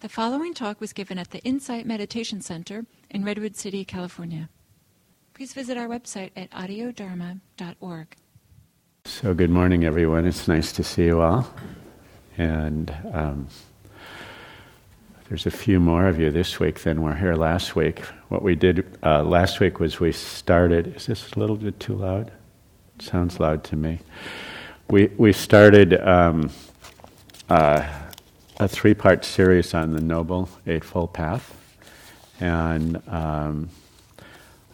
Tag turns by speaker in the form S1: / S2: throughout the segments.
S1: The following talk was given at the Insight Meditation Center in Redwood City, California. Please visit our website at audiodharma.org.
S2: So, good morning, everyone. It's nice to see you all. And um, there's a few more of you this week than were here last week. What we did uh, last week was we started. Is this a little bit too loud? It sounds loud to me. We, we started. Um, uh, a three part series on the Noble Eightfold Path. And um,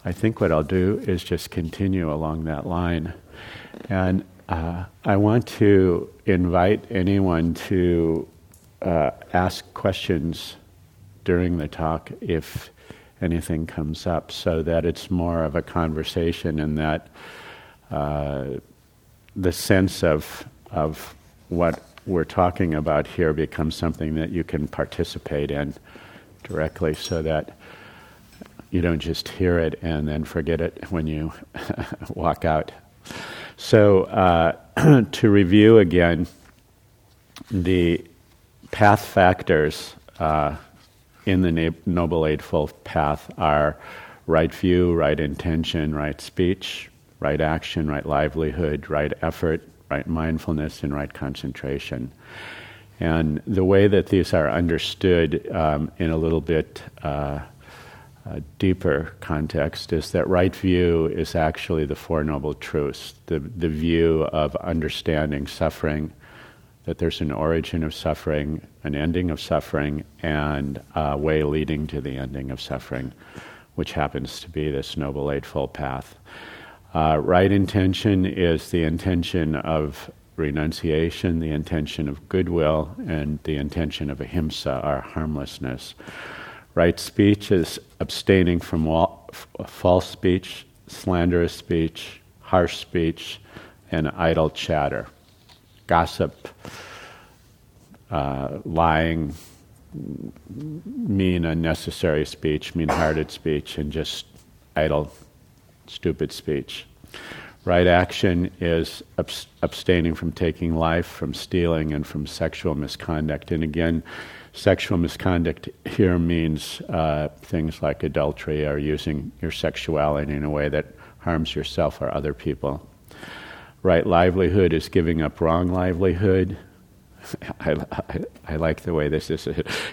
S2: I think what I'll do is just continue along that line. And uh, I want to invite anyone to uh, ask questions during the talk if anything comes up so that it's more of a conversation and that uh, the sense of, of what we're talking about here becomes something that you can participate in directly so that you don't just hear it and then forget it when you walk out. So, uh, to review again, the path factors uh, in the Noble Eightfold Path are right view, right intention, right speech, right action, right livelihood, right effort, right mindfulness and right concentration. And the way that these are understood um, in a little bit uh, deeper context is that right view is actually the Four Noble Truths, the, the view of understanding suffering, that there's an origin of suffering, an ending of suffering, and a way leading to the ending of suffering, which happens to be this Noble Eightfold Path. Uh, right intention is the intention of renunciation, the intention of goodwill, and the intention of ahimsa, our harmlessness. Right speech is abstaining from f- false speech, slanderous speech, harsh speech, and idle chatter. Gossip, uh, lying, mean, unnecessary speech, mean hearted speech, and just idle stupid speech. Right action is abstaining from taking life, from stealing, and from sexual misconduct. And again, sexual misconduct here means uh, things like adultery or using your sexuality in a way that harms yourself or other people. Right livelihood is giving up wrong livelihood. I, I, I, like the way this is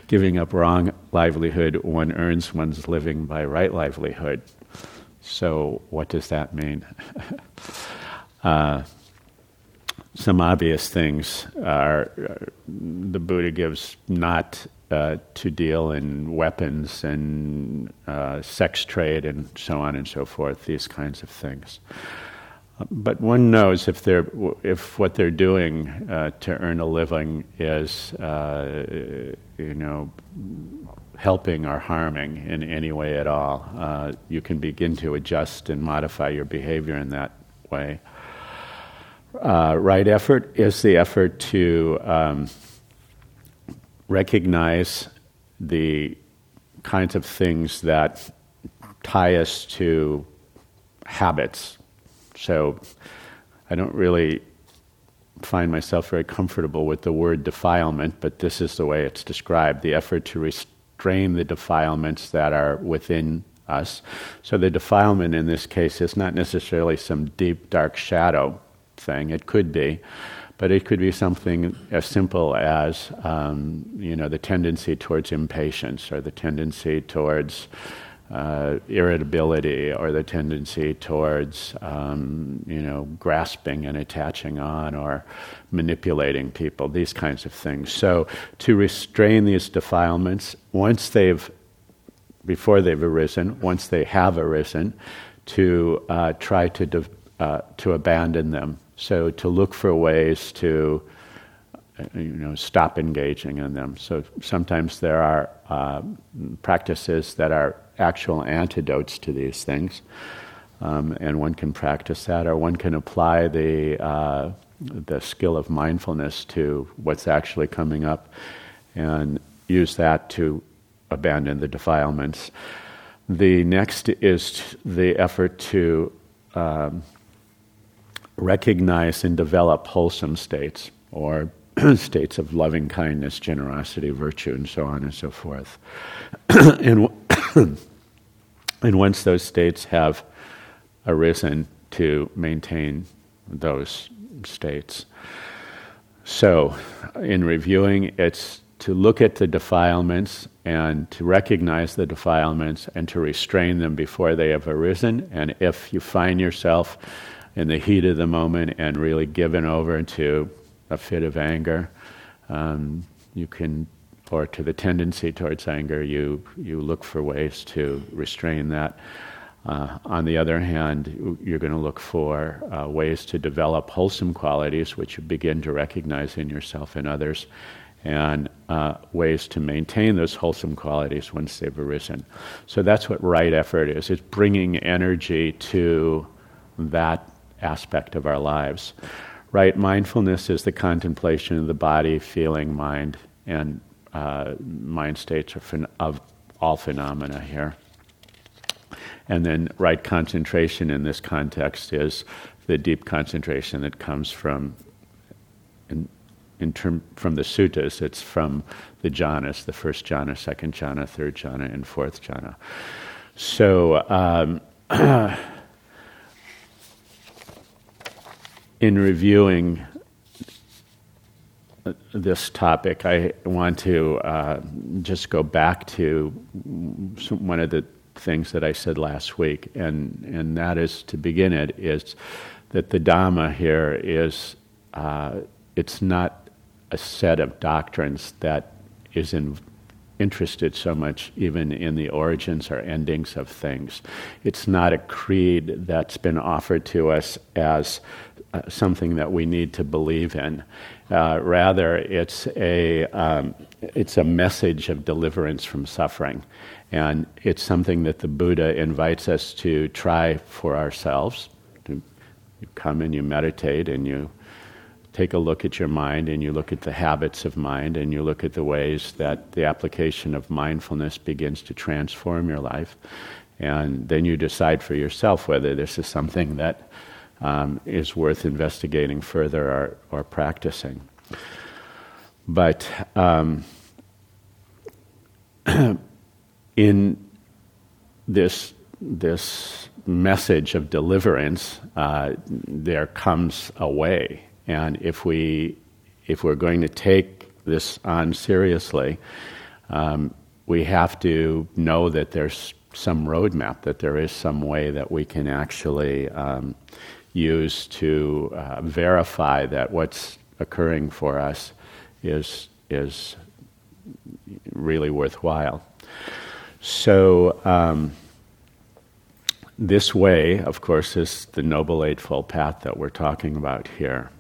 S2: giving up wrong livelihood. One earns one's living by right livelihood. So, what does that mean? uh, some obvious things are uh, the Buddha gives not uh, to deal in weapons and uh, sex trade and so on and so forth, these kinds of things. But one knows if they're if what they're doing uh, to earn a living is, uh, you know, helping or harming in any way at all. Uh, you can begin to adjust and modify your behavior in that way. Uh, right effort is the effort to um, recognize the kinds of things that tie us to habits. So I don't really find myself very comfortable with the word defilement, but this is the way it's described the effort to restore restrain the defilements that are within us. So the defilement in this case is not necessarily some deep, dark shadow thing. It could be, but it could be something as simple as um, you know the tendency towards impatience or the tendency towards uh, irritability or the tendency towards um, you know grasping and attaching on or manipulating people these kinds of things so to restrain these defilements once they've before they've arisen once they have arisen to uh, try to de- uh, to abandon them so to look for ways to uh, you know, stop engaging in them. So sometimes there are uh, practices that are actual antidotes to these things. Um, and one can practice that, or one can apply the, uh, the skill of mindfulness to what's actually coming up and use that to abandon the defilements. The next is the effort to um, recognize and develop wholesome states or states of loving kindness, generosity, virtue, and so on and so forth. and, and once those states have arisen, to maintain those states. So, in reviewing, it's to look at the defilements and to recognize the defilements and to restrain them before they have arisen. And if you find yourself in the heat of the moment and really given over to a fit of anger, um, you can, or to the tendency towards anger, you, you look for ways to restrain that. Uh, on the other hand, you're going to look for uh, ways to develop wholesome qualities, which you begin to recognize in yourself and others, and uh, ways to maintain those wholesome qualities once they've arisen. So that's what right effort is. It's bringing energy to that aspect of our lives. Right mindfulness is the contemplation of the body, feeling, mind, and uh, mind states of all phenomena here. And then right concentration in this context is the deep concentration that comes from in, in term, from the suttas. It's from the jhanas, the first jhana, second jhana, third jhana, and fourth jhana. So. Um, in reviewing this topic, I want to uh, just go back to one of the things that I said last week, and, and that is to begin it, is that the Dhamma here is, uh, it's not a set of doctrines that is in, interested so much even in the origins or endings of things. It's not a creed that's been offered to us as uh, something that we need to believe in. Uh, rather, it's a, um, it's a message of deliverance from suffering. And it's something that the Buddha invites us to try for ourselves. To, you come and you meditate and you take a look at your mind and you look at the habits of mind and you look at the ways that the application of mindfulness begins to transform your life. And then you decide for yourself whether this is something that um, is worth investigating further or, or practicing. But um, in this this message of deliverance, uh, there comes a way, and if we if we're going to take this on seriously, um, we have to know that there's some roadmap, that there is some way that we can actually um, use to uh, verify that what's occurring for us is is really worthwhile. So, um, this way, of course, is the Noble Eightfold Path that we're talking about here.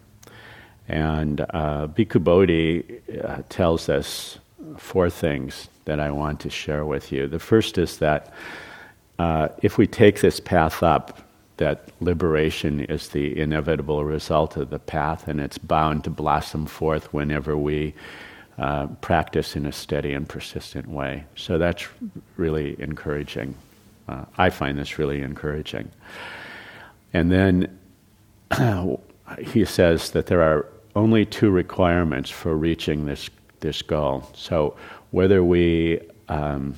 S2: And uh, Bhikkhu Bodhi uh, tells us four things that I want to share with you. The first is that uh, if we take this path up, that liberation is the inevitable result of the path, and it's bound to blossom forth whenever we uh, practice in a steady and persistent way. So that's really encouraging. Uh, I find this really encouraging. And then he says that there are only two requirements for reaching this, this goal. So whether we um,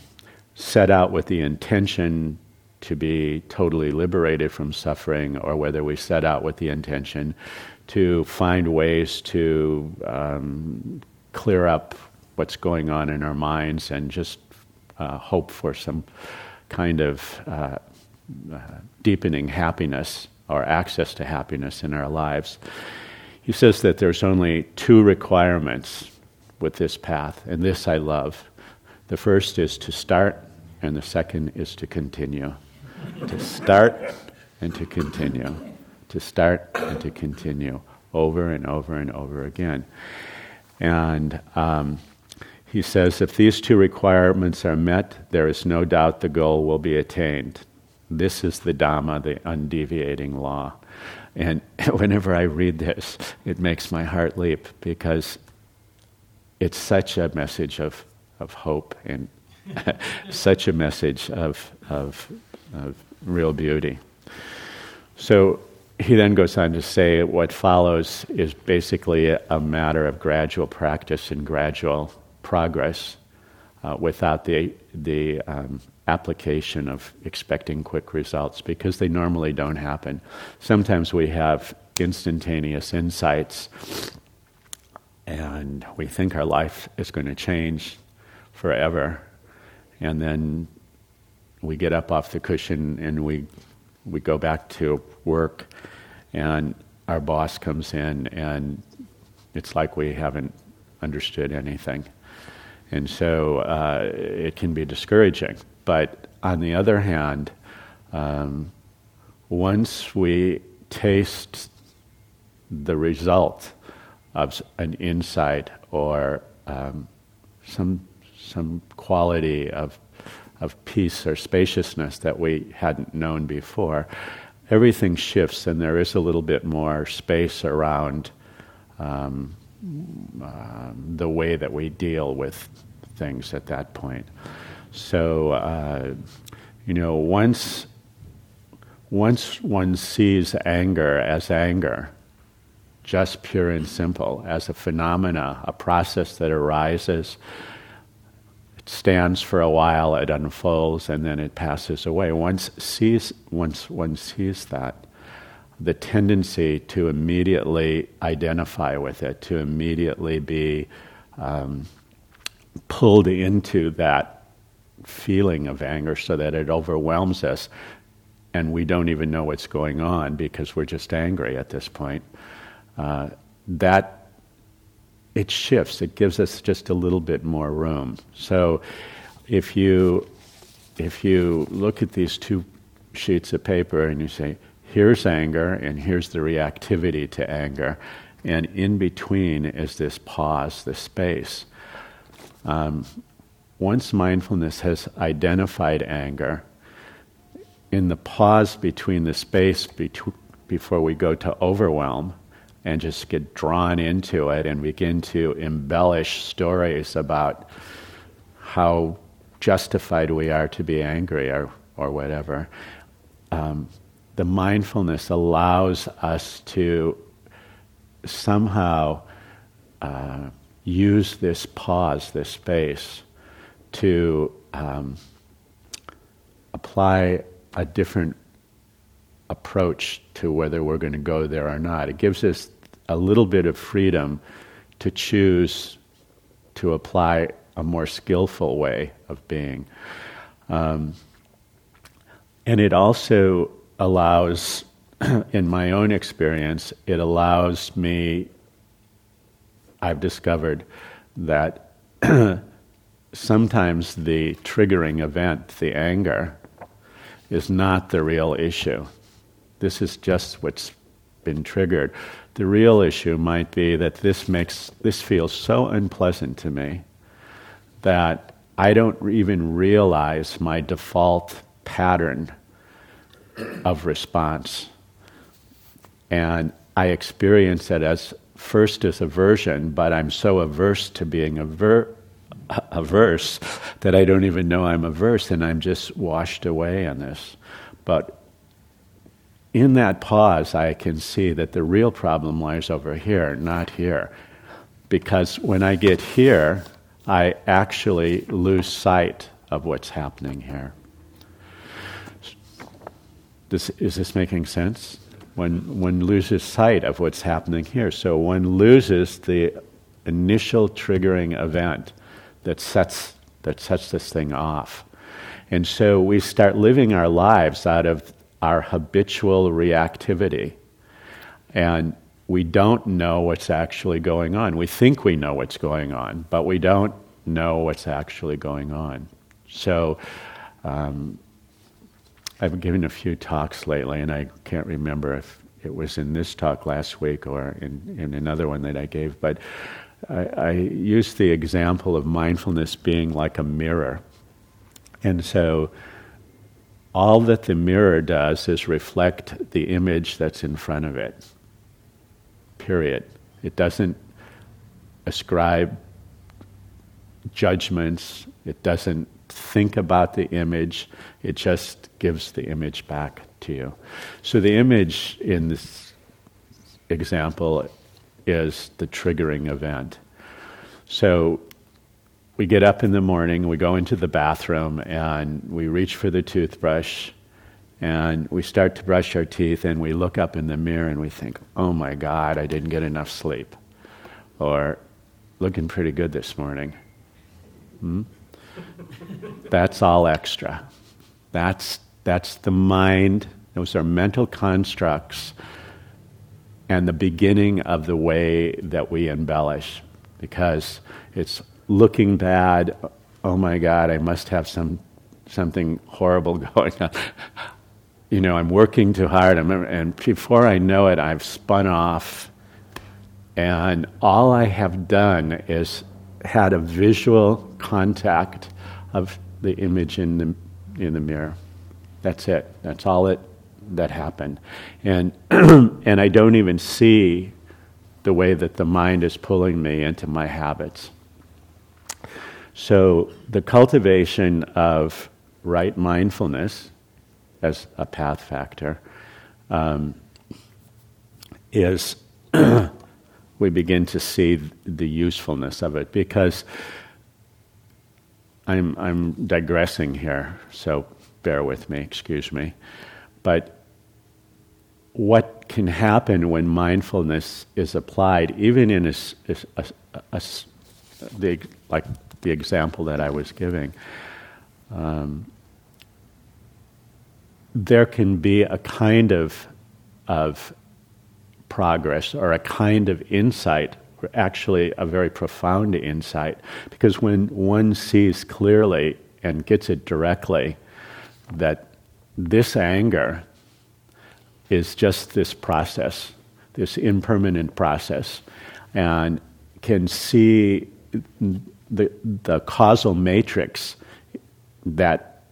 S2: set out with the intention to be totally liberated from suffering, or whether we set out with the intention to find ways to um, clear up what's going on in our minds and just uh, hope for some kind of uh, uh, deepening happiness or access to happiness in our lives. He says that there's only two requirements with this path, and this I love. The first is to start, and the second is to continue. To start and to continue. To start and to continue over and over and over again. And um, he says if these two requirements are met, there is no doubt the goal will be attained. This is the Dhamma, the undeviating law. And whenever I read this, it makes my heart leap because it's such a message of, of hope and such a message of, of, of real beauty. So, he then goes on to say what follows is basically a, matter of gradual practice and gradual progress uh, without the, the um, application of expecting quick results because they normally don't happen. Sometimes we have instantaneous insights and we think our life is going to change forever and then we get up off the cushion and we we go back to work and our boss comes in and it's like we haven't understood anything. And so uh, it can be discouraging. But on the other hand um, once we taste the result of an insight or um, some some quality of of peace or spaciousness that we hadn't known before, everything shifts and there is a little bit more space around um, uh, the way that we deal with things at that point. So, uh, you know, once once one sees anger as anger, just pure and simple, as a phenomena, a process that arises stands for a while, it unfolds, and then it passes away. Once sees, once one sees that, the tendency to immediately identify with it, to immediately be um, pulled into that feeling of anger so that it overwhelms us and we don't even know what's going on because we're just angry at this point. Uh, that it shifts. It gives us just a little bit more room. So if you if you look at these two sheets of paper and you say, here's anger and here's the reactivity to anger, and in between is this pause, this space. Um, once mindfulness has identified anger, in the pause between the space betw- before we go to overwhelm, and just get drawn into it and begin to embellish stories about how justified we are to be angry or, or whatever. Um, the mindfulness allows us to somehow uh, use this pause, this space, to um, apply a different approach to whether we're going to go there or not. It gives us a little bit of freedom to choose to apply a more skillful way of being. Um, and it also allows, in my own experience, it allows me, I've discovered that sometimes the triggering event, the anger, is not the real issue. This is just what's been triggered. The real issue might be that this makes this feels so unpleasant to me that I don't even realize my default pattern of response. And I experience it as first as aversion, but I'm so averse to being aver- averse that I don't even know I'm averse and I'm just washed away in this. But in that pause, I can see that the real problem lies over here, not here. Because when I get here, I actually lose sight of what's happening here. This, is this making sense? When one loses sight of what's happening here. So one loses the initial triggering event that sets, that sets this thing off. And so we start living our lives out of our habitual reactivity. And we don't know what's actually going on. We think we know what's going on, but we don't know what's actually going on. So, um, I've given a few talks lately, and I can't remember if it was in this talk last week or in, in another one that I gave, but I, I used the example of mindfulness being like a mirror. And so, all that the mirror does is reflect the image that's in front of it. Period. It doesn't ascribe judgments, it doesn't think about the image, it just gives the image back to you. So the image in this example is the triggering event. So we get up in the morning, we go into the bathroom, and we reach for the toothbrush, and we start to brush our teeth, and we look up in the mirror and we think, oh my God, I didn't get enough sleep. Or, looking pretty good this morning. Hmm? That's all extra. That's, that's the mind, those are mental constructs and the beginning of the way that we embellish because it's looking bad. Oh my God, I must have some, something horrible going on. You know, I'm working too hard, and before I know it, I've spun off. And all I have done is had a visual contact of the image in the, in the mirror. That's it. That's all it that happened. And, and I don't even see the way that the mind is pulling me into my habits. So, the cultivation of right mindfulness as a path factor um, is we begin to see the usefulness of it because I'm, I'm digressing here, so bear with me, excuse me. But what can happen when mindfulness is applied, even in a, a, a, a the, like the example that I was giving, um, there can be a kind of, of progress or a kind of insight, actually a very profound insight, because when one sees clearly and gets it directly that this anger is just this process, this impermanent process, and can see the, the causal matrix that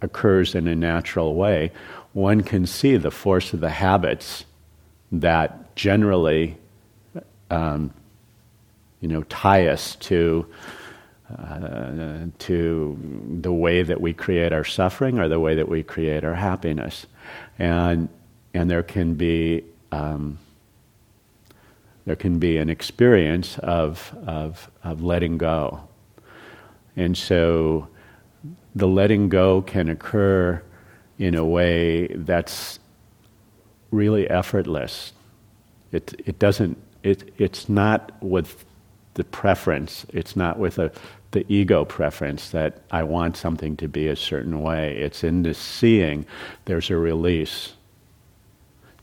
S2: occurs in a natural way, one can see the force of the habits that generally, um, you know, tie us to uh, to the way that we create our suffering or the way that we create our happiness, and and there can be um, there can be an experience of, of, of letting go. And so the letting go can occur in a way that's really effortless. It, it doesn't, it, it's not with the preference, it's not with a, the ego preference that I want something to be a certain way. It's in the seeing there's a release.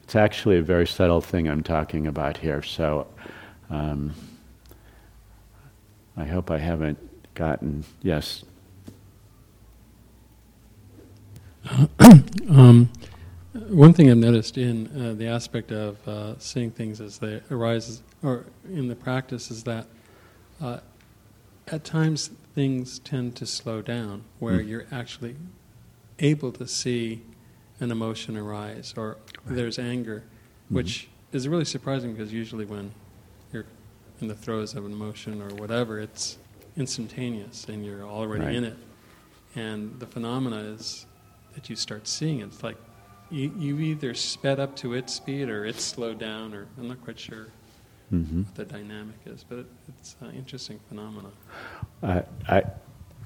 S2: It's actually a very subtle thing I'm talking about here, so um, I hope I haven't gotten. Yes.
S3: um, one thing I've noticed in uh, the aspect of uh, seeing things as they arise, or in the practice, is that uh, at times things tend to slow down, where mm. you're actually able to see an emotion arise, or right. there's anger, mm-hmm. which is really surprising because usually when you're in the throes of an emotion or whatever, it's instantaneous and you're already right. in it. And the phenomena is that you start seeing it. It's like you, you either sped up to its speed or it's slowed down, or I'm not quite sure mm-hmm. what the dynamic is, but it, it's an interesting phenomenon.
S2: Uh, I,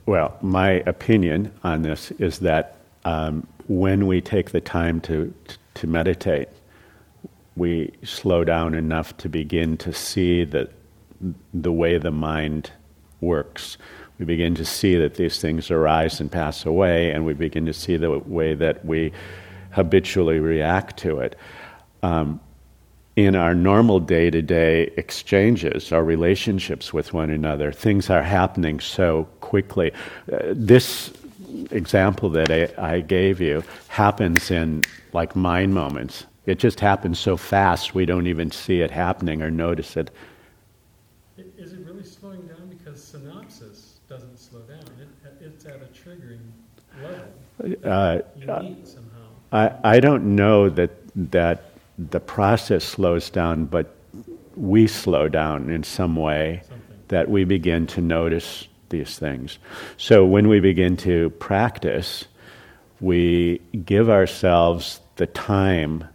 S2: well, my opinion on this is that um, when we take the time to, to meditate, we slow down enough to begin to see that the way the mind works. We begin to see that these things arise and pass away, and we begin to see the way that we habitually react to it. Um, in our normal day to day exchanges, our relationships with one another, things are happening so quickly. Uh, this example that I, I gave you happens in like mind moments. It just happens so fast we don't even see it happening or notice it.
S3: Is it really slowing down? Because synapses doesn't slow down. It, it's at a triggering level. Uh, Unique somehow.
S2: I, I don't know that that the process slows down, but we slow down in some way Something. that we begin to notice these things. So when we begin to practice, we give ourselves the time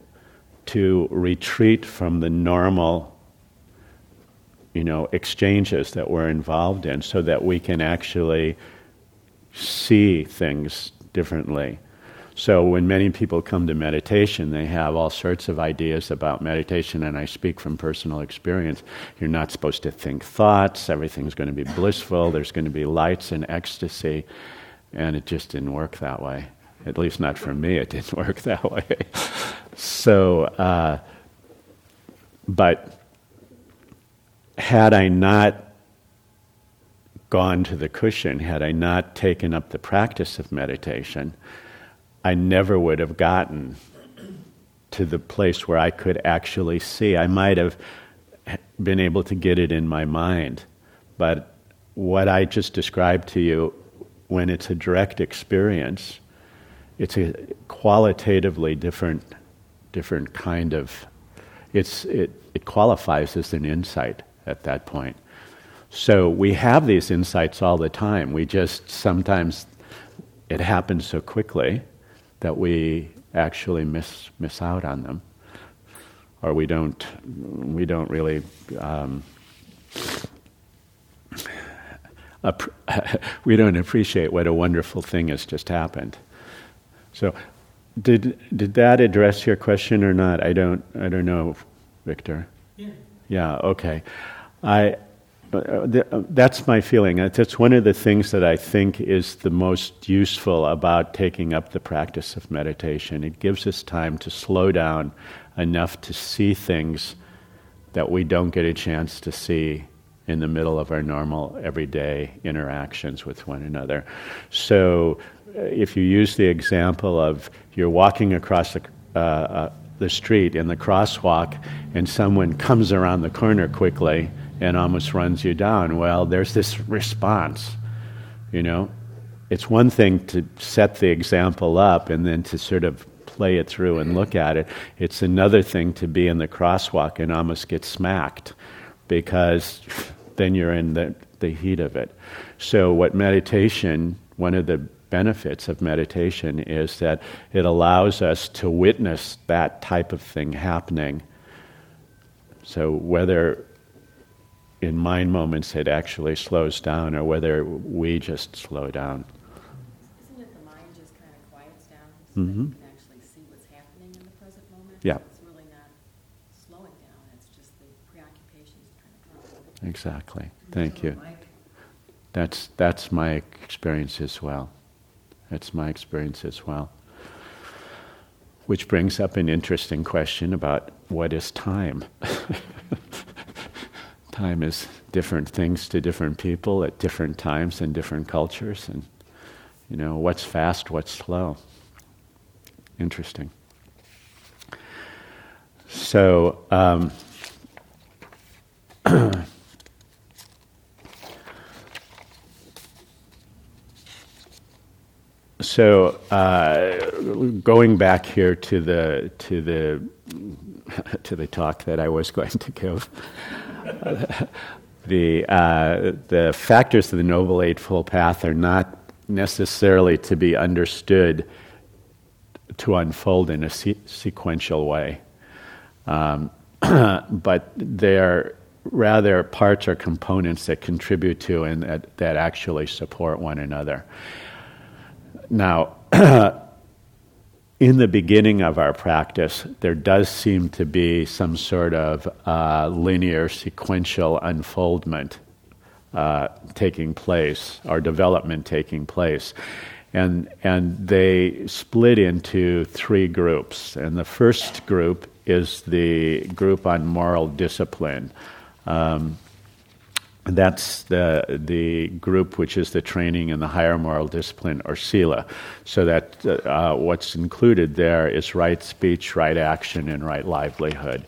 S2: to retreat from the normal you know exchanges that we're involved in so that we can actually see things differently so when many people come to meditation they have all sorts of ideas about meditation and i speak from personal experience. You're not supposed to think thoughts. Everything's going to be blissful. There's going to be lights and ecstasy. And it just didn't work that way. At least not for me, it didn't work that way. so, uh, but had I not gone to the cushion, had I not taken up the practice of meditation, I never would have gotten to the place where I could actually see. I might have been able to get it in my mind, but what I just described to you, when it's a direct experience, it's a qualitatively different, different kind of. It's it, it qualifies as an insight at that point. So we have these insights all the time. We just sometimes it happens so quickly that we actually miss miss out on them, or we don't we don't really. Um, we don't appreciate what a wonderful thing has just happened. So, did did that address your question or not? I don't I don't know, Victor.
S3: Yeah.
S2: Yeah. Okay. I. Uh, that's my feeling. That's one of the things that I think is the most useful about taking up the practice of meditation. It gives us time to slow down enough to see things that we don't get a chance to see in the middle of our normal everyday interactions with one another. So if you use the example of you're walking across the, uh, uh, the street in the crosswalk and someone comes around the corner quickly and almost runs you down, well, there's this response. You know, it's one thing to set the example up and then to sort of play it through and look at it. It's another thing to be in the crosswalk and almost get smacked because then you're in the, the heat of it. So, what meditation, one of the benefits of meditation is that it allows us to witness that type of thing happening. So, whether in mind moments it actually slows down or whether we just slow down.
S4: Isn't it the mind just kind of quiets down so mm-hmm. you can actually see what's happening in the present moment?
S2: Yeah.
S4: It's really not slowing down, it's just the preoccupations kind of
S2: Exactly. Thank you. That's, that's my experience as well. That's my experience as well. Which brings up an interesting question about what is time? time is different things to different people at different times and different cultures, and you know, what's fast, what's slow. Interesting. So, um, so uh, going back here to the to the to the talk that I was going to give, the uh, the factors of the Noble Eightfold Path are not necessarily to be understood to unfold in a se- sequential way, um, but they are rather parts or components that contribute to and that, that actually support one another. Now, in the beginning of our practice, there does seem to be some sort of uh, linear, sequential unfoldment uh, taking place, or development taking place. And, and they split into three groups. And the first group is the group on moral discipline. Um, that's the the group which is the training in the higher moral discipline or sila. So that uh, what's included there is right speech, right action, and right livelihood.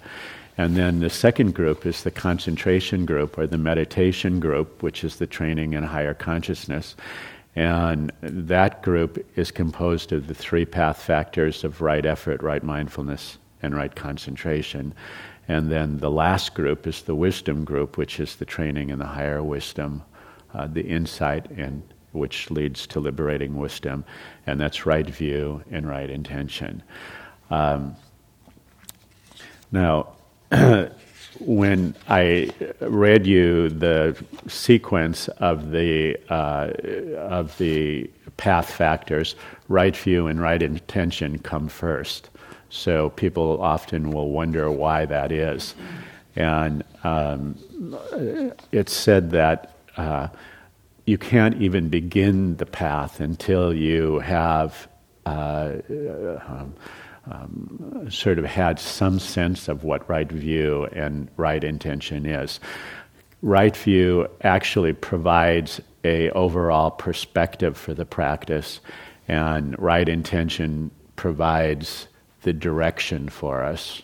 S2: And then the second group is the concentration group or the meditation group, which is the training in higher consciousness. And that group is composed of the three path factors of right effort, right mindfulness, and right concentration. And then the last group is the wisdom group, which is the training in the higher wisdom, uh, the insight in which leads to liberating wisdom, and that's right view and right intention. Um, now, when I read you the sequence of the uh, of the path factors, right view and right intention come first. So people often will wonder why that is, and um, it's said that. Uh, you can't even begin the path until you have uh, um, um, sort of had some sense of what right view and right intention is. Right view actually provides a overall perspective for the practice, and right intention provides the direction for us.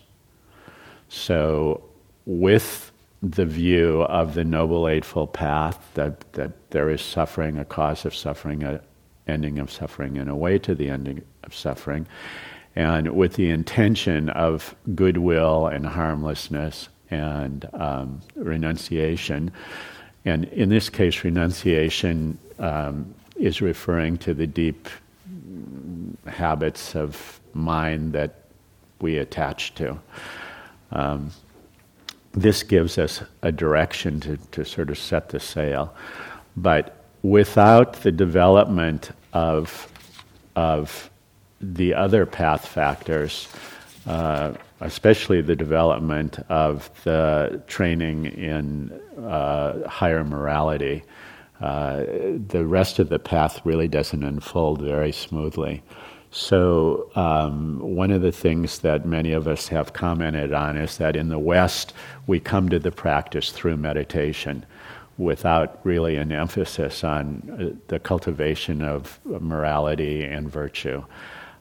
S2: So, with the view of the Noble Eightfold Path that, that there is suffering, a cause of suffering, an ending of suffering, and a way to the ending of suffering, and with the intention of goodwill and harmlessness and um, renunciation. And in this case, renunciation um, is referring to the deep habits of mind that we attach to. Um, this gives us a direction to, to sort of set the sail. But without the development of, of the other path factors, uh, especially the development of the training in uh, higher morality, uh, the rest of the path really doesn't unfold very smoothly. So, um, one of the things that many of us have commented on is that in the West, we come to the practice through meditation without really an emphasis on uh, the cultivation of morality and virtue.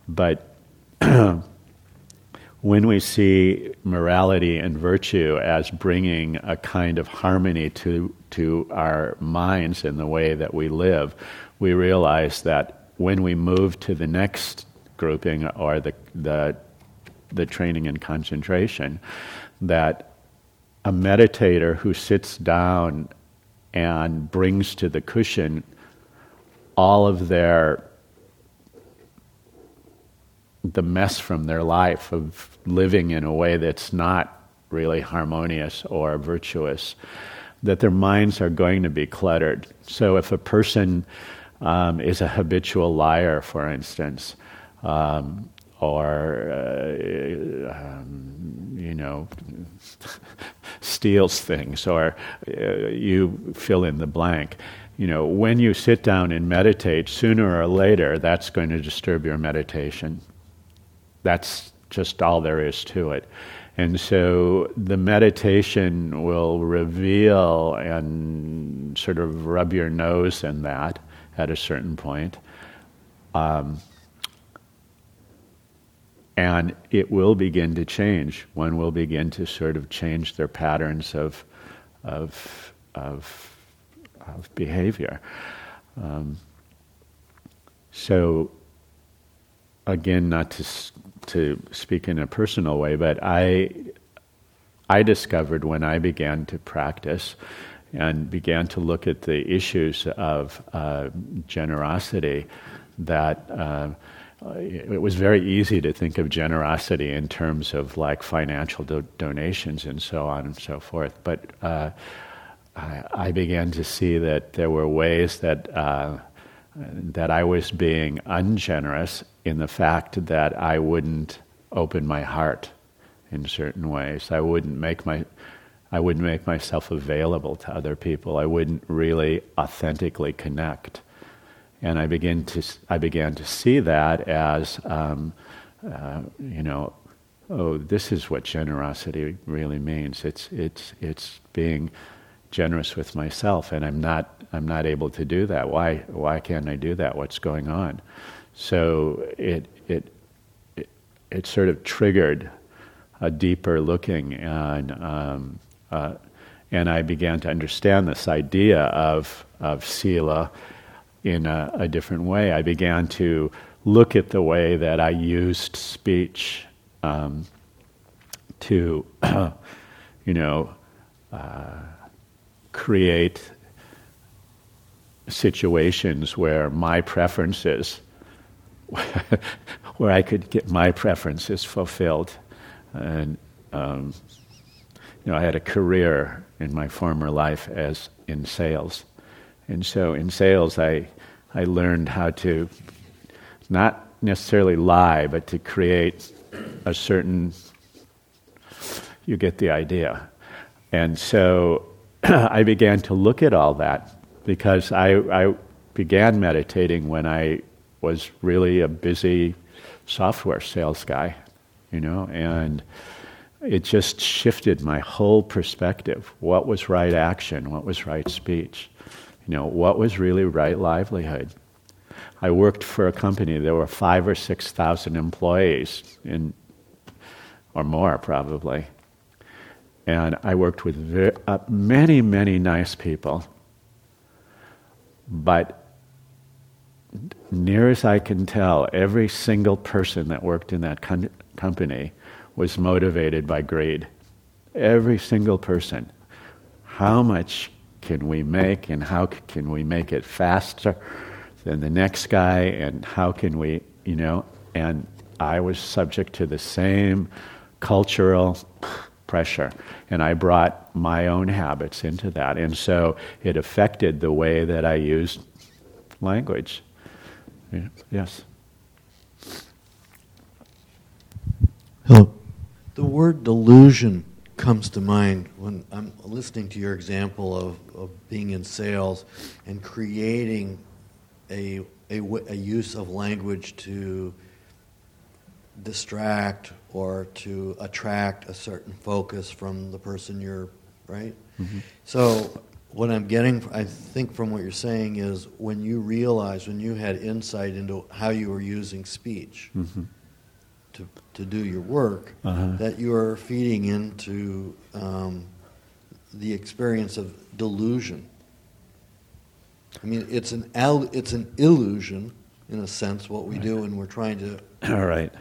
S2: But when we see morality and virtue as bringing a kind of harmony to, to our minds in the way that we live, we realize that when we move to the next grouping or the, the, the training in concentration, that a meditator who sits down and brings to the cushion all of their the mess from their life of living in a way that's not really harmonious or virtuous, that their minds are going to be cluttered. So if a person um, is a habitual liar, for instance, um, or uh, um, you know steals things, or uh, you fill in the blank. You know, when you sit down and meditate, sooner or later, that's going to disturb your meditation. That's just all there is to it. And so the meditation will reveal and sort of rub your nose in that at a certain point. Um, and it will begin to change. One will begin to sort of change their patterns of, of, of, of behavior. Um, so, again, not to, to speak in a personal way, but I, I discovered when I began to practice and began to look at the issues of uh, generosity that. Uh, it was very easy to think of generosity in terms of like financial do- donations and so on and so forth. But uh, I, I, began to see that there were ways that uh, that I was being ungenerous in the fact that I wouldn't open my heart in certain ways. I wouldn't make my I wouldn't make myself available to other people. I wouldn't really authentically connect and I began to I began to see that as um, uh, you know, oh, this is what generosity really means. It's it's it's being generous with myself, and I'm not I'm not able to do that. Why why can't I do that? What's going on? So it it it, it sort of triggered a deeper looking and. Um, uh, and I began to understand this idea of, of sila in a, a, different way. I began to look at the way that I used speech um, to, you know, uh, create situations where my preferences where I could get my preferences fulfilled. And, um, you know, I had a career in my former life as in sales. And so in sales, I, I learned how to not necessarily lie, but to create a certain, you get the idea. And so I began to look at all that because I, I began meditating when I was really a busy software sales guy, you know, and it just shifted my whole perspective. What was right action? What was right speech? You know, what was really right livelihood? I worked for a company. There were five or six thousand employees, in, or more probably, and I worked with very, uh, many, many nice people. But near as I can tell, every single person that worked in that con- company was motivated by greed. Every single person. How much can we make, and how can we make it faster than the next guy, and how can we, you know? And I was subject to the same cultural pressure. And I brought my own habits into that. And so it affected the way that I used language. Yes.
S5: Hello. The word delusion comes to mind when I'm listening to your example of, of being in sales and creating a, a, a use of language to distract or to attract a certain focus from the person you're right mm-hmm. so what i'm getting i think from what you're saying is when you realized when you had insight into how you were using speech mm-hmm. to, to do your work uh-huh. that you're feeding into um, the experience of delusion i mean it's an al- it's an illusion in a sense what we right. do when we're trying to
S2: all right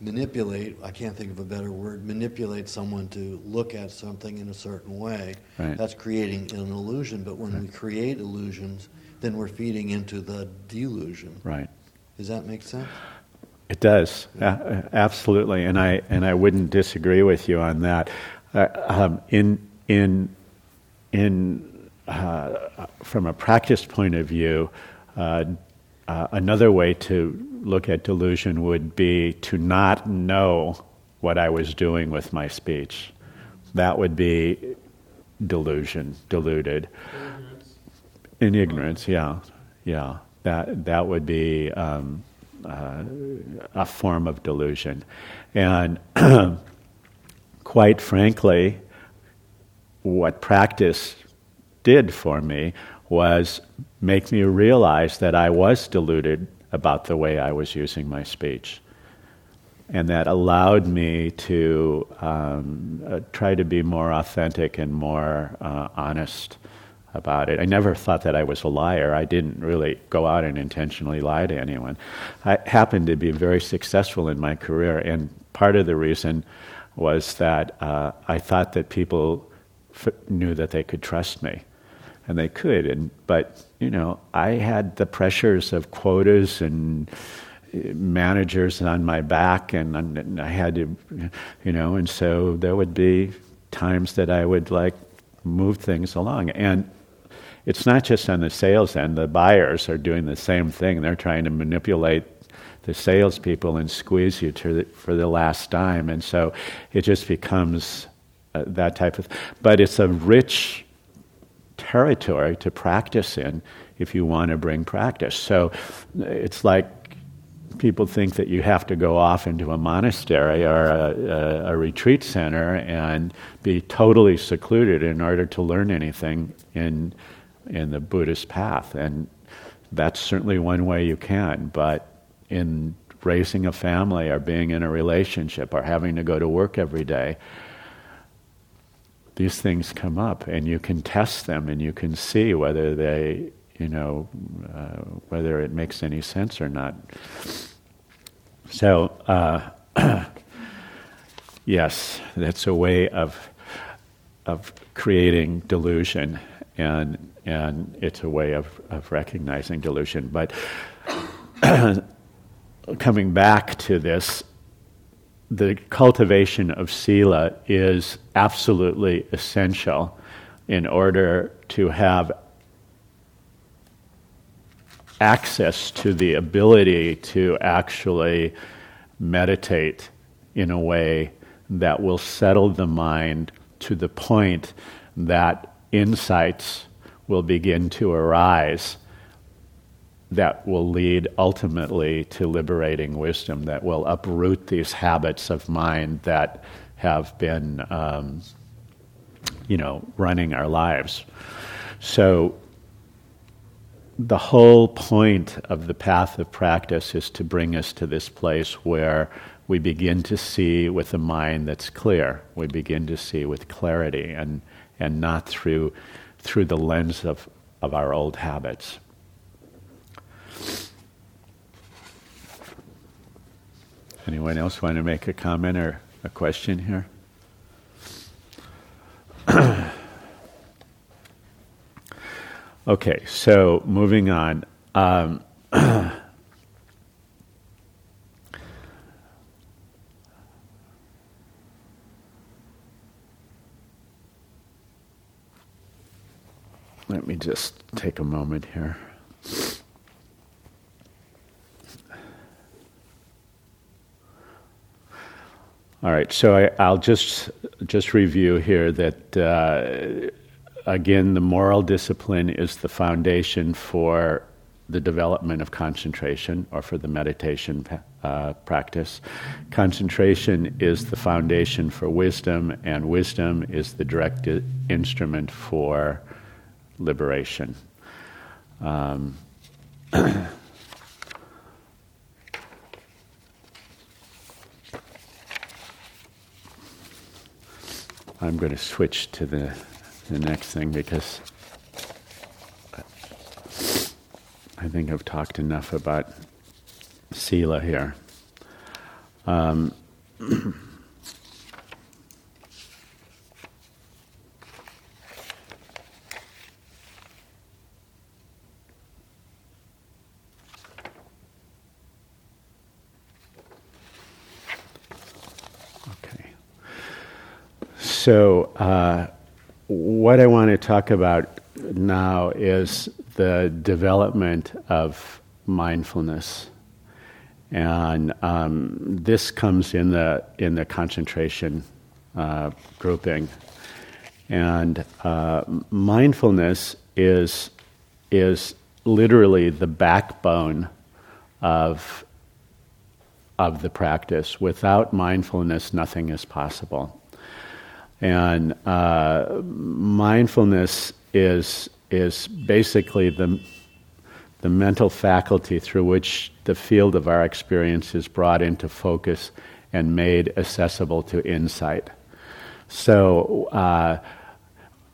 S5: manipulate, I can't think of a better word, manipulate someone to look at something in a certain way. Right. That's creating an illusion. But when right. we create illusions, then we're feeding into the delusion.
S2: Right.
S5: Does that make sense?
S2: It does, yeah. absolutely, and I and I wouldn't disagree with you on that. Uh, um, in in in uh, from a practice point of view, uh, uh another way to look at delusion would be to not know what I was doing with my speech. That would be delusion, deluded. Ignorance. In ignorance, yeah, yeah. That that would be um, uh, a form of delusion, and quite frankly, what practice did for me was make me realize that I was deluded about the way I was using my speech. And that allowed me to um, uh, try to be more authentic and more uh, honest about it. I never thought that I was a liar. I didn't really go out and intentionally lie to anyone. I happened to be very successful in my career, and part of the reason was that uh, I thought that people f- knew that they could trust me and they could. And but you know, I had the pressures of quotas and uh, managers on my back, and, and I had to, you know, and so there would be times that I would like move things along, and it's not just on the sales end. The buyers are doing the same thing. They're trying to manipulate the salespeople and squeeze you the, for the last dime, and so it just becomes uh, that type of. But it's a rich territory to practice in if you want to bring practice. So it's like people think that you have to go off into a monastery or a, a, a, retreat center and be totally secluded in order to learn anything in in the Buddhist path. And that's certainly one way you can, but in raising a family or being in a relationship or having to go to work every day, these things come up, and you can test them, and you can see whether they, you know, uh, whether it makes any sense or not. So, uh, yes, that's a way of of creating delusion, and and it's a way of, of recognizing delusion. But coming back to this, the cultivation of sila is absolutely essential in order to have access to the ability to actually meditate in a way that will settle the mind to the point that insights will begin to arise that will lead ultimately to liberating wisdom, that will uproot these habits of mind that have been, um, you know, running our lives. So, the whole point of the path of practice is to bring us to this place where we begin to see with a mind that's clear. We begin to see with clarity and, and not through, through the lens of, of our old habits. Anyone else want to make a comment or a question here? okay, so moving on. Um, let me just take a moment here. All right, so I, will just just review here that uh, again, the moral discipline is the foundation for the development of concentration or for the meditation uh, practice. Concentration is the foundation for wisdom, and wisdom is the direct instrument for liberation. Um, I'm going to switch to the, the next thing because I think I've talked enough about Sila here. Um, So, uh, what I want to talk about now is the development of mindfulness, and um, this comes in the in the concentration uh, grouping. And uh, mindfulness is is literally the backbone of of the practice. Without mindfulness, nothing is possible. And uh, mindfulness is, is basically the, the mental faculty through which the field of our experience is brought into focus and made accessible to insight. So, uh,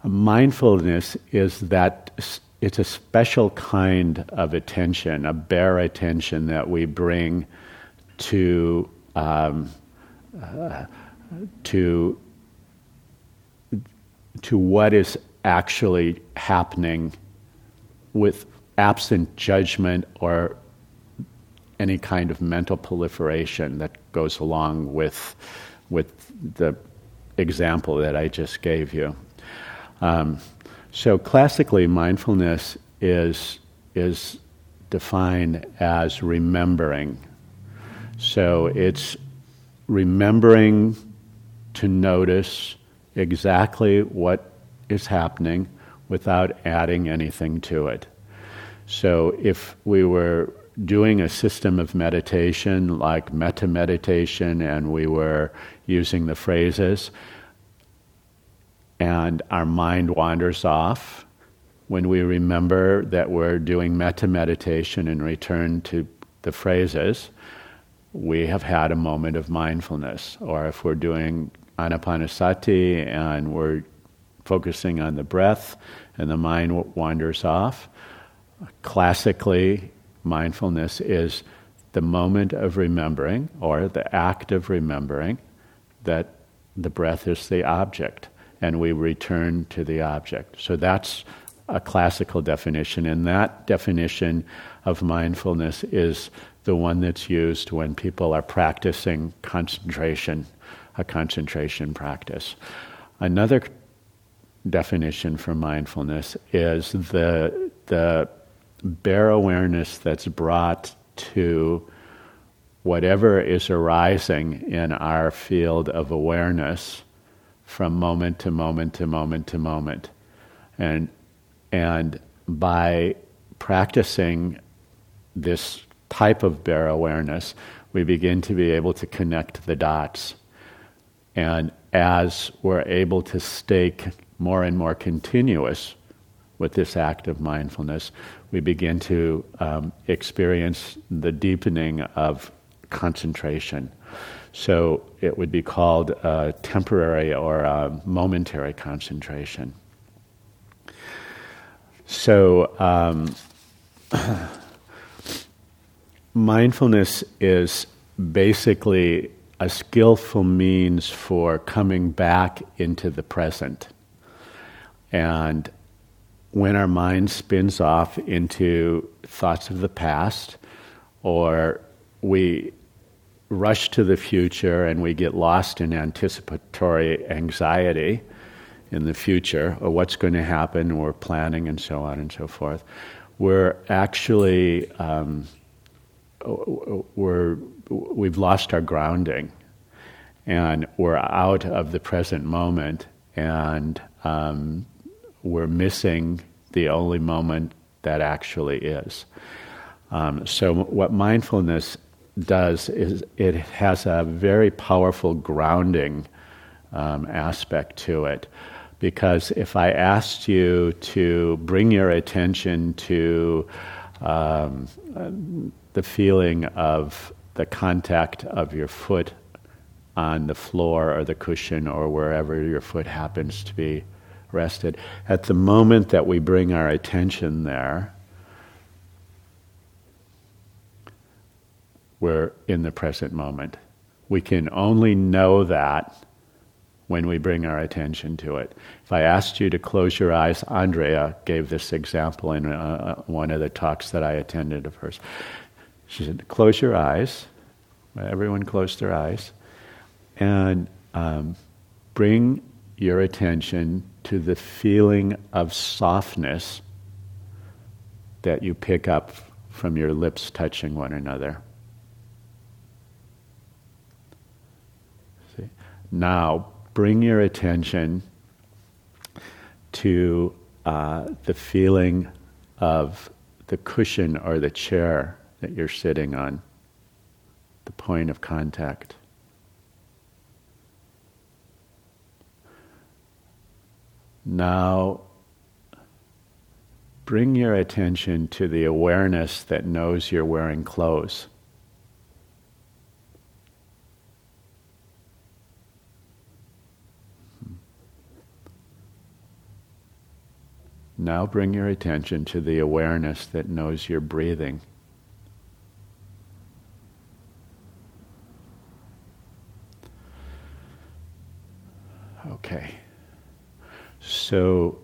S2: mindfulness is that it's a special kind of attention, a bare attention that we bring to um, uh, to to what is actually happening with absent judgment or any kind of mental proliferation that goes along with, with the example that I just gave you. Um, so, classically, mindfulness is, is defined as remembering. So, it's remembering to notice exactly what is happening without adding anything to it. So if we were doing a system of meditation like metta meditation and we were using the phrases and our mind wanders off, when we remember that we're doing metta meditation and return to the phrases, we have had a moment of mindfulness. Or if we're doing anapanasati and we're focusing on the breath and the mind wanders off. Classically, mindfulness is the moment of remembering or the act of remembering that the breath is the object and we return to the object. So that's a classical definition, and that definition of mindfulness is the one that's used when people are practicing concentration, a concentration practice. Another definition for mindfulness is the, the bare awareness that's brought to whatever is arising in our field of awareness from moment to moment to moment to moment. And, and by practicing this type of bare awareness, we begin to be able to connect the dots. And as we're able to stay more and more continuous with this act of mindfulness, we begin to um, experience the deepening of concentration. So it would be called temporary or momentary concentration. So, um, mindfulness is basically a skillful means for coming back into the present. And when our mind spins off into thoughts of the past, or we rush to the future and we get lost in anticipatory anxiety in the future, or what's going to happen, we're planning and so on and so forth, we're actually um, we're we've lost our grounding, and we're out of the present moment, and um, we're missing the only moment that actually is. Um, so, what mindfulness does is it has a very powerful grounding um, aspect to it. Because if I asked you to bring your attention to um, the feeling of the contact of your foot on the floor or the cushion or wherever your foot happens to be rested. At the moment that we bring our attention there, we're in the present moment. We can only know that when we bring our attention to it. If I asked you to close your eyes, Andrea gave this example in uh, one of the talks that I attended of hers. She said, Close your eyes. Everyone closed their eyes. And um, bring your attention to the feeling of softness that you pick up from your lips touching one another. See? Now, bring your attention to uh, the feeling of the cushion or the chair that you're sitting on, the point of contact. Now, bring your attention to the awareness that knows you're wearing clothes. Now bring your attention to the awareness that knows you're breathing. Okay. So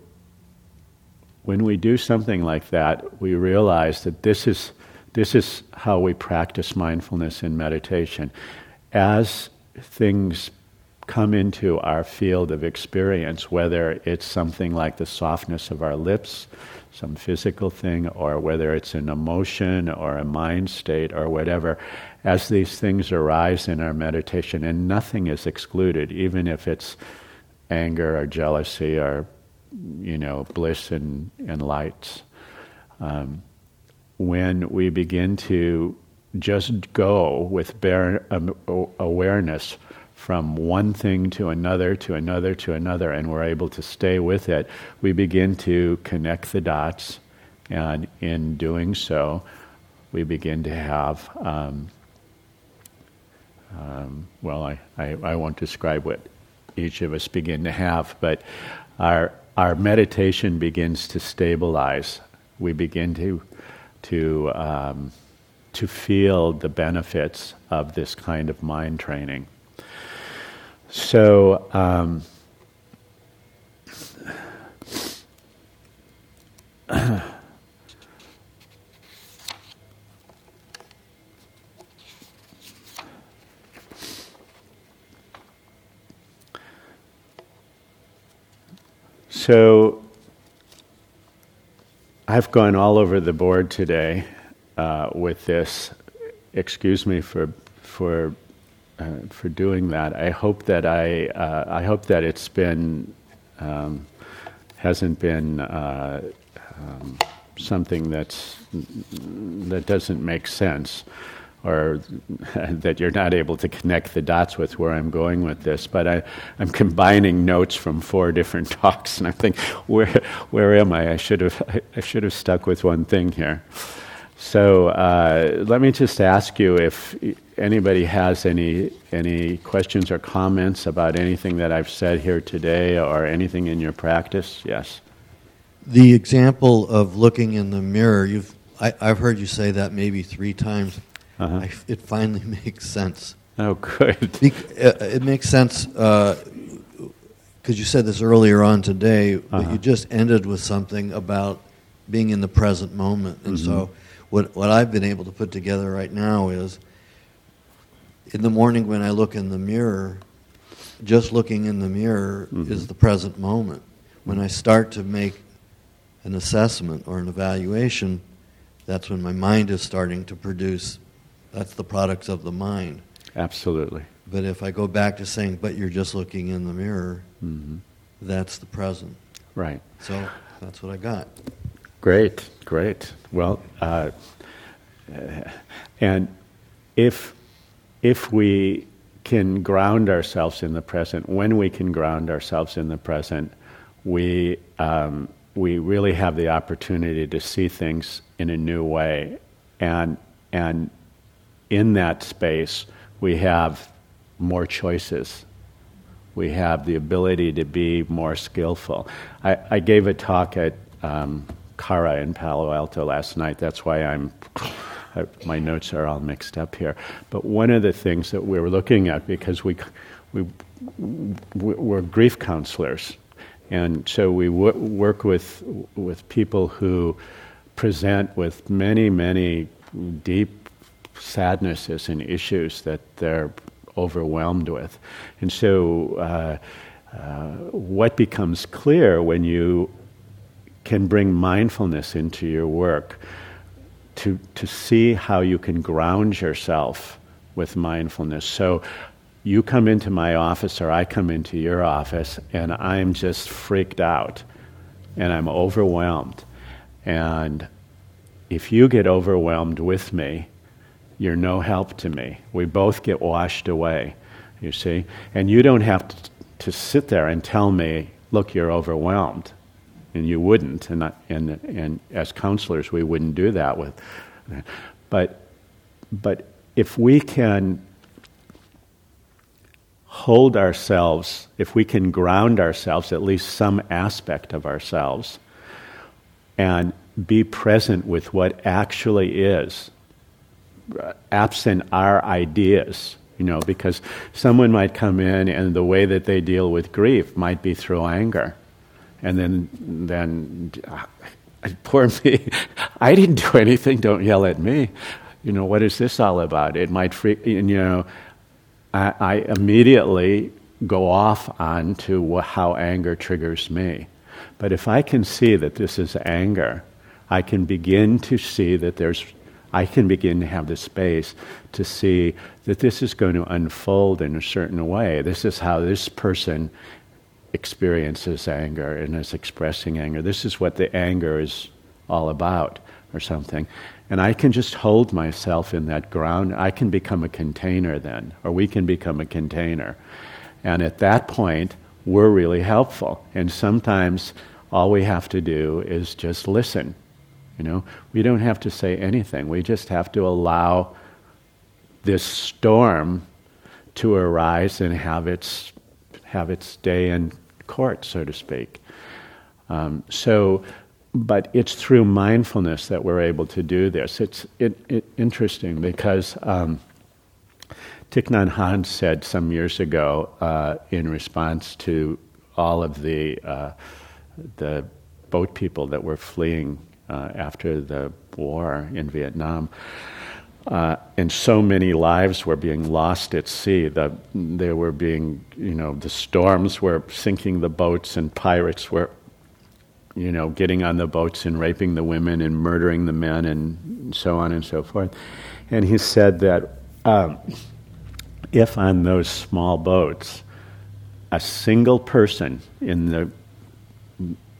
S2: when we do something like that, we realize that this is, this is how we practice mindfulness in meditation. As things come into our field of experience, whether it's something like the softness of our lips, some physical thing, or whether it's an emotion or a mind state or whatever, as these things arise in our meditation, and nothing is excluded, even if it's anger or jealousy or, you know, bliss and, and lights. Um, when we begin to just go with bare um, awareness from one thing to another, to another, to another, and we're able to stay with it, we begin to connect the dots, and in doing so, we begin to have. Um, um, well, I, I, I, won't describe what each of us begin to have, but our, our meditation begins to stabilize. We begin to, to, um, to feel the benefits of this kind of mind training. So, um, So I've gone all over the board today uh, with this. Excuse me for for uh, for doing that. I hope that I uh, I hope that it's been um, hasn't been uh, um, something that's that doesn't make sense or that you're not able to connect the dots with where I'm going with this. But I, I'm combining notes from four different talks, and I think, where, where am I? I should have, I, I should have stuck with one thing here. So uh, let me just ask you if anybody has any any questions or comments about anything that I've said here today, or anything in your practice. Yes.
S5: The example of looking in the mirror, you've I, have heard you say that maybe three times. Uh-huh. I, it finally makes sense.
S2: Oh, good.
S5: Be, uh, it makes sense because uh, you said this earlier on today, uh-huh. but you just ended with something about being in the present moment. And mm-hmm. so, what, what I've been able to put together right now is in the morning when I look in the mirror, just looking in the mirror mm-hmm. is the present moment. When I start to make an assessment or an evaluation, that's when my mind is starting to produce that's the products of the mind.
S2: Absolutely.
S5: But if I go back to saying, but you're just looking in the mirror, mm-hmm. that's the present.
S2: Right.
S5: So that's what I got.
S2: Great, great. Well, uh, and if if we can ground ourselves in the present, when we can ground ourselves in the present, we um, we really have the opportunity to see things in a new way, and and in that space, we have more choices. We have the ability to be more skillful. I, I gave a talk at um, Kara in Palo Alto last night. That's why I'm. my notes are all mixed up here. But one of the things that we were looking at, because we, we, we're grief counselors, and so we w- work with, with people who present with many, many deep sadnesses and issues that they're overwhelmed with. And so, uh, uh, what becomes clear when you can bring mindfulness into your work to, to see how you can ground yourself with mindfulness. So, you come into my office or I come into your office and I'm just freaked out and I'm overwhelmed. And if you get overwhelmed with me, you're no help to me. We both get washed away, you see? And you don't have to, to sit there and tell me, look, you're overwhelmed. And you wouldn't. And, and, and as counselors, we wouldn't do that with. But, but if we can hold ourselves, if we can ground ourselves, at least some aspect of ourselves, and be present with what actually is, absent our ideas, you know, because someone might come in and the way that they deal with grief might be through anger. And then, then uh, poor me, I didn't do anything, don't yell at me. You know, what is this all about? It might freak, you know, I, I immediately go off on to how anger triggers me. But if I can see that this is anger, I can begin to see that there's I can begin to have the space to see that this is going to unfold in a certain way. This is how this person experiences anger and is expressing anger. This is what the anger is all about, or something. And I can just hold myself in that ground. I can become a container then, or we can become a container. And at that point, we're really helpful. And sometimes all we have to do is just listen you know, we don't have to say anything. We just have to allow this storm to arise and have its have its day in court, so to speak. Um, so, but it's through mindfulness that we're able to do this. It's it, it, interesting because um, Thich Nhat Hanh said some years ago uh, in response to all of the uh, the boat people that were fleeing uh, after the war in Vietnam. Uh, and so many lives were being lost at sea. The, they were being, you know, the storms were sinking the boats, and pirates were you know, getting on the boats and raping the women and murdering the men and so on and so forth. And he said that um, if on those small boats, a single person in the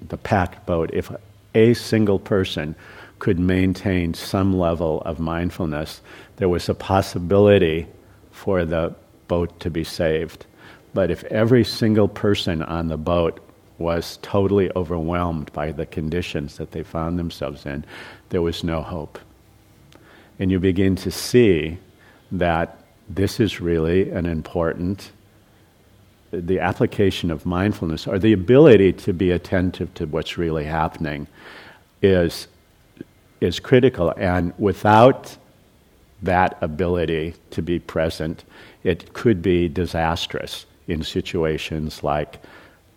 S2: the packed boat, if a single person could maintain some level of mindfulness, there was a possibility for the boat to be saved. But if every single person on the boat was totally overwhelmed by the conditions that they found themselves in, there was no hope. And you begin to see that this is really an important the application of mindfulness or the ability to be attentive to what's really happening is is critical. And without that ability to be present it could be disastrous in situations like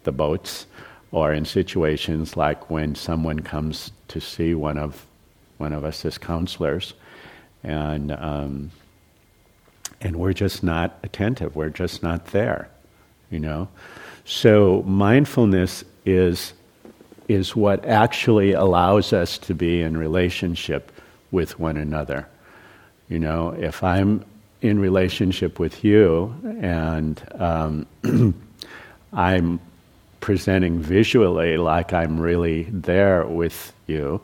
S2: the boats or in situations like when someone comes to see one of one of us as counselors. And um, and we're just not attentive. We're just not there you know? So mindfulness is is what actually allows us to be in relationship with one another. You know if i'm in relationship with you and um, i'm presenting visually like i'm really there with you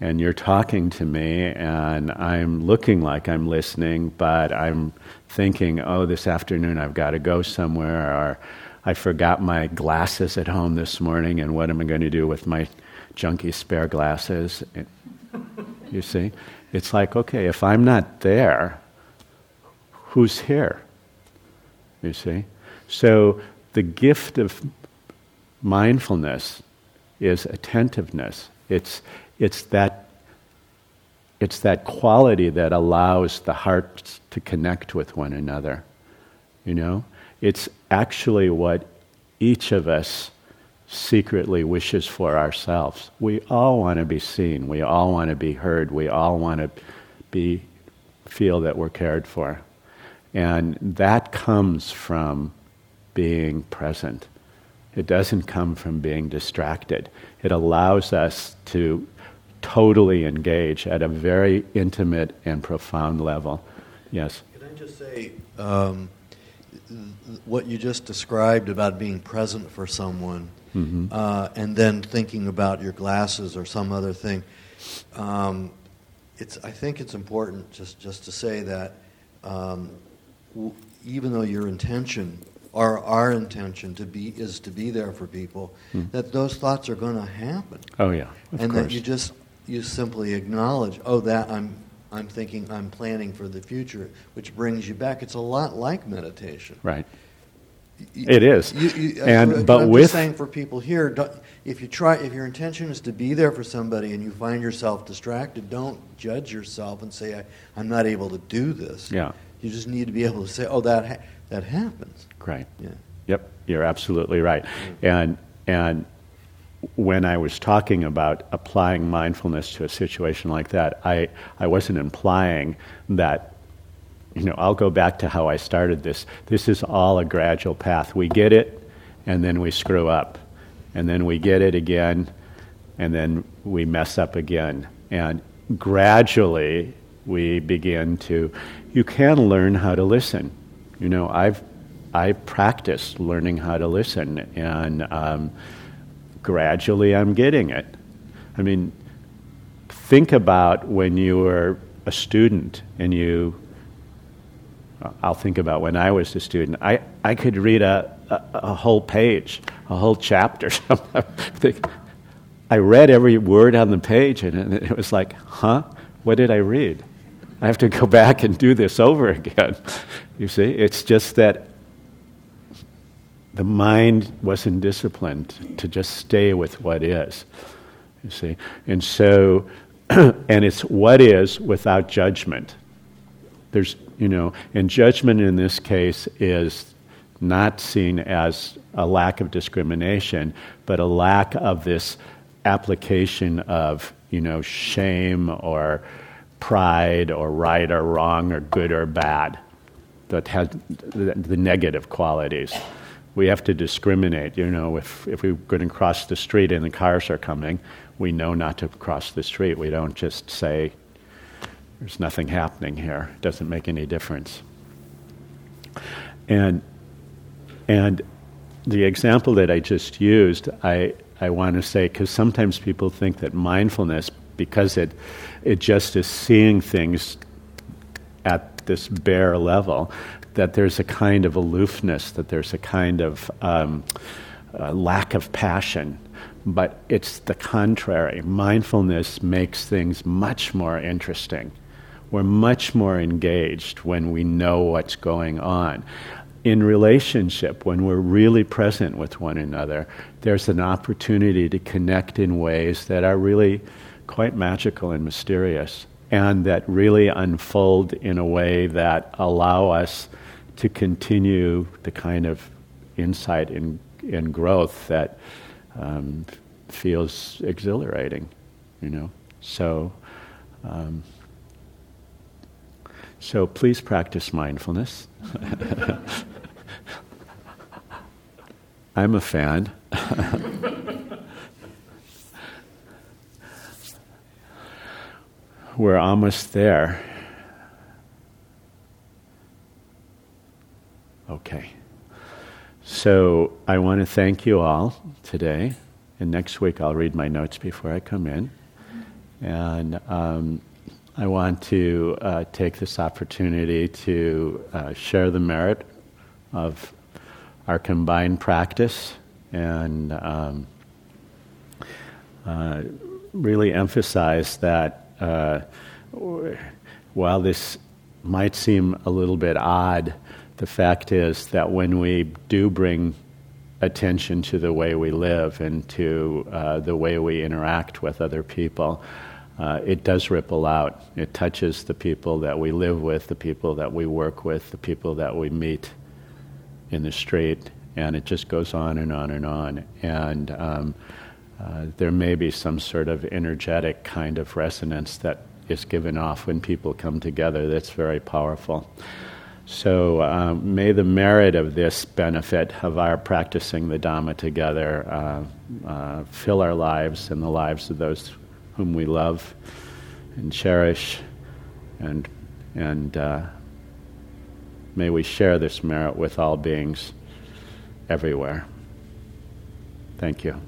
S2: and you're talking to me and i'm looking like i'm listening but i'm thinking, oh, this afternoon I've got to go somewhere, or I forgot my glasses at home this morning, and what am I going to do with my junky spare glasses? You see? It's like, okay, if I'm not there, who's here? You see? So the gift of mindfulness is attentiveness. It's, it's that it's that quality that allows the hearts to connect with one another. You know? It's actually what each of us secretly wishes for ourselves. We all want to be seen. We all want to be heard. We all want to be feel that we're cared for. And that comes from being present. It doesn't come from being distracted. It allows us to totally engage at a very intimate and profound level. Yes?
S5: Can I just say um, what you just described about being present for someone mm-hmm. uh, and then thinking about your glasses or some other thing? Um, it's, I think it's important just, just to say that um, w- even though your intention or our intention to be is to be there for people, mm. that those thoughts are going to happen.
S2: Oh yeah,
S5: and
S2: course.
S5: that you just you simply acknowledge, oh, that I'm, I'm thinking, I'm planning for the future, which brings you back. It's a lot like meditation.
S2: Right. it is. You, you, uh, and
S5: I,
S2: but
S5: I'm
S2: with
S5: saying for people here, if you try, if your intention is to be there for somebody and you find yourself distracted, don't judge yourself and say, I, am not able to do this.
S2: Yeah.
S5: You just need to be able to say, oh, that ha- that happens.
S2: Right.
S5: Yeah.
S2: Yep. You're absolutely right. And and when I was talking about applying mindfulness to a situation like that, I, I wasn't implying that, you know, I'll go back to how I started this. This is all a gradual path. We get it, and then we screw up. And then we get it again, and then we mess up again. And gradually, we begin to, you can learn how to listen. You know, I've, I practiced learning how to listen, and, um, gradually I'm getting it. I mean, think about when you were a student and you, I'll think about when I was a student. I, I could read a, a, a whole page, a whole chapter. I read every word on the page and it was like, huh? What did I read? I have to go back and do this over again. You see, it's just that the mind wasn't disciplined to just stay with what is. You see? And so, and it's what is without judgment. There's, you know, and judgment in this case is not seen as a lack of discrimination, but a lack of this application of, you know, shame or pride or right or wrong or good or bad that has the, negative qualities we have to discriminate. You know, if, if we're going to cross the street and the cars are coming, we know not to cross the street. We don't just say, there's nothing happening here. It doesn't make any difference. And, and the example that I just used, I, I want to say, because sometimes people think that mindfulness, because it, it just is seeing things at this bare level, that there's a kind of aloofness, that there's a kind of um, uh, lack of passion. But it's the contrary. Mindfulness makes things much more interesting. We're much more engaged when we know what's going on. In relationship, when we're really present with one another, there's an opportunity to connect in ways that are really quite magical and mysterious and that really unfold in a way that allow us to continue the kind of insight and, growth that um, feels exhilarating, you know. So, um, so please practice mindfulness. I'm a fan. We're almost there. Okay. So I want to thank you all today. And next week I'll read my notes before I come in. And um, I want to uh, take this opportunity to uh, share the merit of our combined practice and um, uh, really emphasize that uh, while this might seem a little bit odd, the fact is that when we do bring attention to the way we live and to uh, the way we interact with other people, uh, it does ripple out. It touches the people that we live with, the people that we work with, the people that we meet in the street, and it just goes on and on and on. And um, uh, there may be some sort of energetic kind of resonance that is given off when people come together that's very powerful. So um, may the merit of this benefit of our practicing the Dhamma together uh, uh, fill our lives and the lives of those whom we love and cherish, and and uh, may we share this merit with all beings everywhere. Thank you.